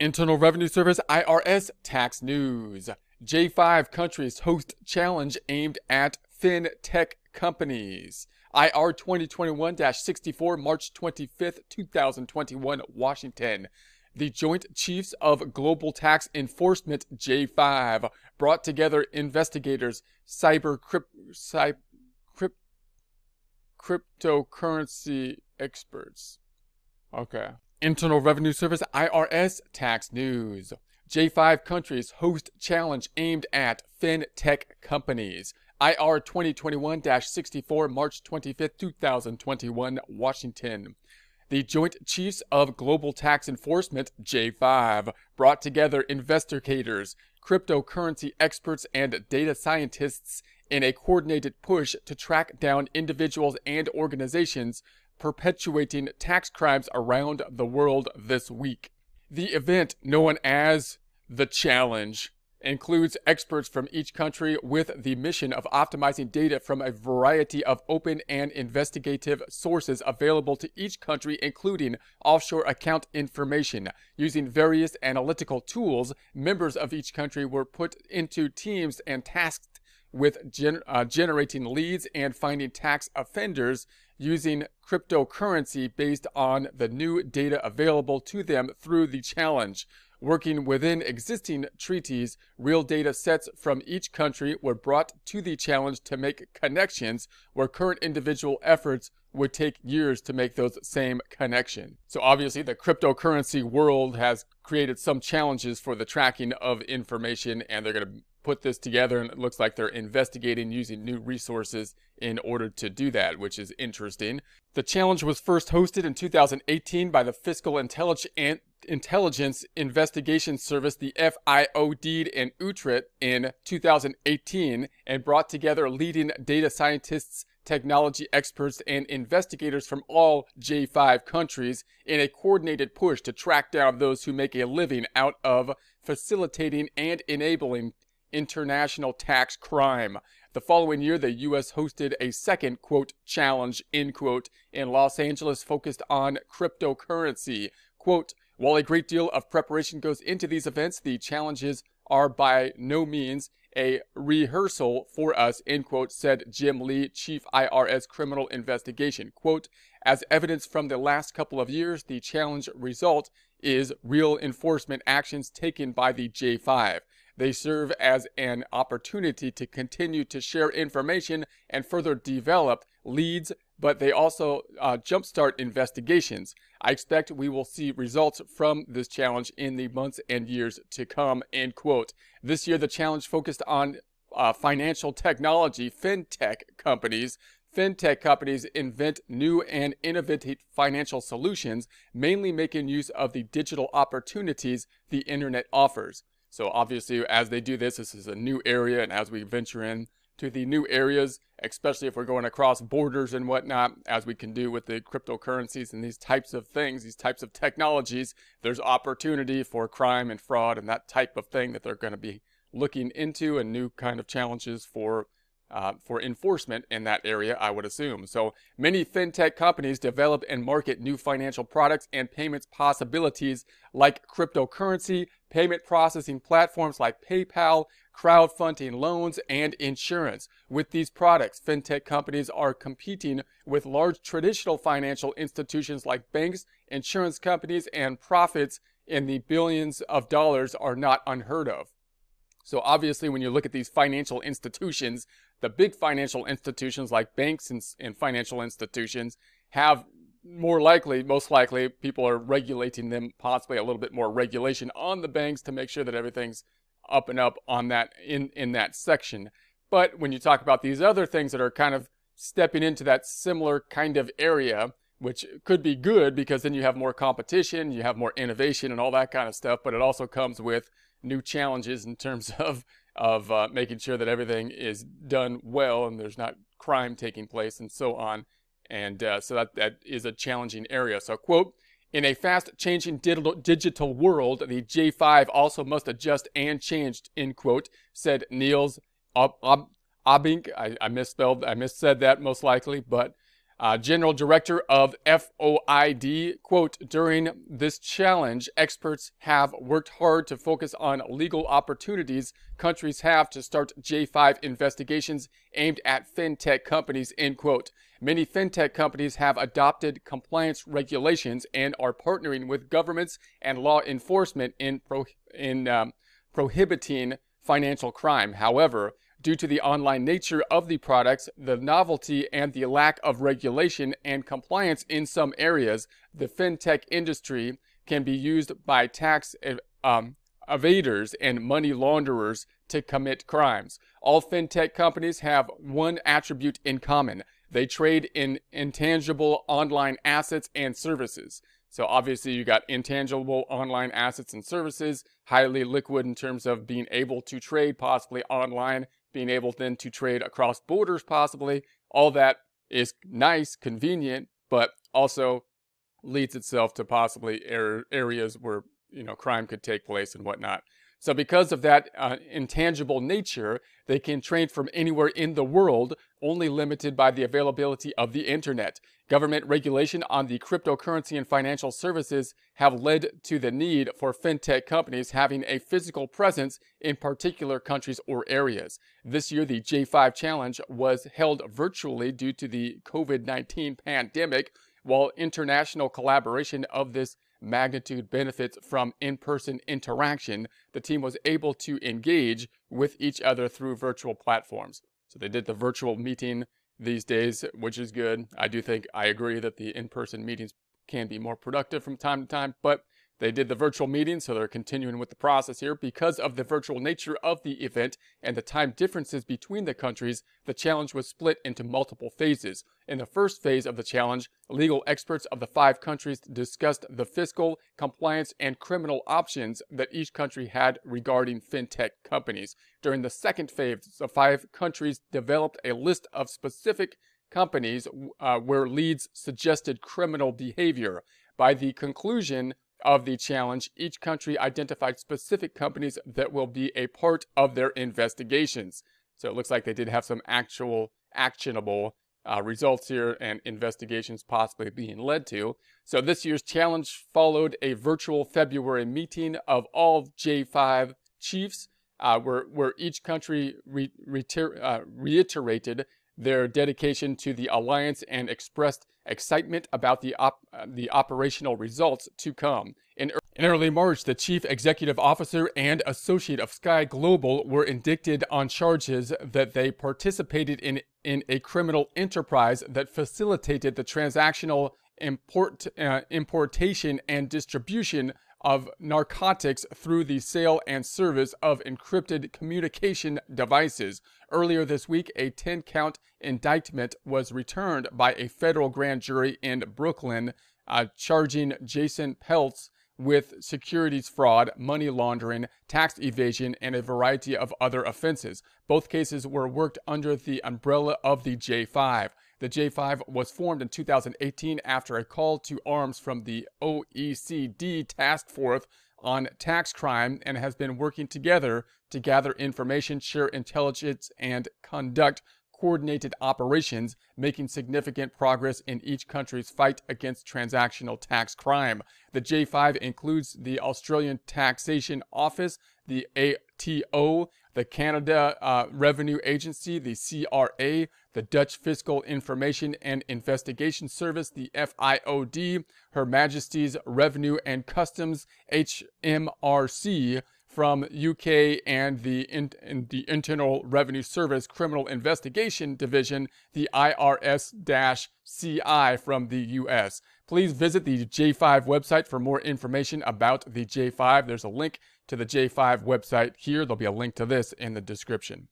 Internal Revenue Service IRS tax news. J5 countries host challenge aimed at fintech companies. IR 2021 64, March 25th, 2021, Washington. The Joint Chiefs of Global Tax Enforcement, J5, brought together investigators, cyber crypt, cy, crypt, cryptocurrency experts. Okay. Internal Revenue Service IRS tax news. J5 countries host challenge aimed at fintech companies. IR 2021 64, March 25, 2021, Washington. The Joint Chiefs of Global Tax Enforcement, J5, brought together investigators, cryptocurrency experts, and data scientists in a coordinated push to track down individuals and organizations perpetuating tax crimes around the world this week. The event, known as The Challenge, includes experts from each country with the mission of optimizing data from a variety of open and investigative sources available to each country, including offshore account information. Using various analytical tools, members of each country were put into teams and tasked with gen- uh, generating leads and finding tax offenders using cryptocurrency based on the new data available to them through the challenge. Working within existing treaties, real data sets from each country were brought to the challenge to make connections where current individual efforts would take years to make those same connections. So obviously the cryptocurrency world has created some challenges for the tracking of information and they're going to put this together and it looks like they're investigating using new resources in order to do that, which is interesting. The challenge was first hosted in 2018 by the Fiscal Intelligence Investigation Service, the FIOD in Utrecht in 2018 and brought together leading data scientists, technology experts, and investigators from all J5 countries in a coordinated push to track down those who make a living out of facilitating and enabling international tax crime. The following year, the U.S. hosted a second, quote, challenge, end quote, in Los Angeles focused on cryptocurrency. Quote, while a great deal of preparation goes into these events, the challenges are by no means a rehearsal for us, end quote, said Jim Lee, Chief IRS Criminal Investigation. Quote, as evidence from the last couple of years, the challenge result is real enforcement actions taken by the J5. They serve as an opportunity to continue to share information and further develop leads, but they also uh, jumpstart investigations. I expect we will see results from this challenge in the months and years to come. End quote. This year, the challenge focused on uh, financial technology, fintech companies. Fintech companies invent new and innovative financial solutions, mainly making use of the digital opportunities the internet offers. So obviously, as they do this, this is a new area, and as we venture in to the new areas, especially if we're going across borders and whatnot, as we can do with the cryptocurrencies and these types of things, these types of technologies, there's opportunity for crime and fraud and that type of thing that they're going to be looking into and new kind of challenges for uh, for enforcement in that area, I would assume. So many fintech companies develop and market new financial products and payments possibilities like cryptocurrency, payment processing platforms like PayPal, crowdfunding loans, and insurance. With these products, fintech companies are competing with large traditional financial institutions like banks, insurance companies, and profits in the billions of dollars are not unheard of. So obviously, when you look at these financial institutions, the big financial institutions like banks and, and financial institutions have more likely, most likely, people are regulating them, possibly a little bit more regulation on the banks to make sure that everything's up and up on that in in that section. But when you talk about these other things that are kind of stepping into that similar kind of area, which could be good because then you have more competition, you have more innovation and all that kind of stuff, but it also comes with new challenges in terms of of uh, making sure that everything is done well and there's not crime taking place and so on. And uh, so that, that is a challenging area. So, quote, in a fast changing digital, world, the J5 also must adjust and change, end quote, said Niels Ob- Ob- Abink. I, I misspelled, I missaid that most likely, but Uh, General Director of FOID, quote, during this challenge, experts have worked hard to focus on legal opportunities countries have to start J5 investigations aimed at fintech companies, end quote. Many fintech companies have adopted compliance regulations and are partnering with governments and law enforcement in, pro- in um, prohibiting financial crime. However, Due to the online nature of the products, the novelty, and the lack of regulation and compliance in some areas, the fintech industry can be used by tax um, evaders and money launderers to commit crimes. All fintech companies have one attribute in common they trade in intangible online assets and services. So obviously you got intangible online assets and services, highly liquid in terms of being able to trade possibly online being able then to trade across borders possibly. All that is nice, convenient, but also leads itself to possibly er-, areas where you know crime could take place and whatnot. So, because of that uh, intangible nature, they can trade from anywhere in the world, only limited by the availability of the internet. Government regulation on the cryptocurrency and financial services have led to the need for fintech companies having a physical presence in particular countries or areas. This year, the J5 Challenge was held virtually due to the COVID 19 pandemic, while international collaboration of this magnitude benefits from in person interaction, the team was able to engage with each other through virtual platforms. So they did the virtual meeting these days, which is good. I do think I agree that the in person meetings can be more productive from time to time, but they did the virtual meeting, so they're continuing with the process here. Because of the virtual nature of the event and the time differences between the countries, the challenge was split into multiple phases. In the first phase of the challenge, legal experts of the five countries discussed the fiscal, compliance, and criminal options that each country had regarding fintech companies. During the second phase, the five countries developed a list of specific companies uh, where leads suggested criminal behavior. By the conclusion, of the challenge, each country identified specific companies that will be a part of their investigations. So it looks like they did have some actual actionable uh, results here and investigations possibly being led to. So this year's challenge followed a virtual February meeting of all J5 chiefs, uh, where, where each country re- uh, reiterated their dedication to the alliance and expressed excitement about the, op- the operational results to come. In, er- in early March, the chief executive officer and associate of Sky Global were indicted on charges that they participated in, in a criminal enterprise that facilitated the transactional import, uh, importation and distribution of narcotics through the sale and service of encrypted communication devices. Earlier this week, a 10 count indictment was returned by a federal grand jury in Brooklyn, uh, charging Jason Peltz with securities fraud, money laundering, tax evasion, and a variety of other offenses. Both cases were worked under the umbrella of the J5. The J5 was formed in 2018 after a call to arms from the OECD Task Force on Tax Crime and has been working together to gather information, share intelligence, and conduct coordinated operations, making significant progress in each country's fight against transactional tax crime. The J5 includes the Australian Taxation Office, the ATO, the Canada uh, Revenue Agency, the CRA, the Dutch Fiscal Information and Investigation Service, the FIOD, Her Majesty's Revenue and Customs, HMRC, from UK and the, in, in the Internal Revenue Service Criminal Investigation Division, the IRS-CI from the US. Please visit the J5 website for more information about the J5. There's a link to the J5 website here. There'll be a link to this in the description.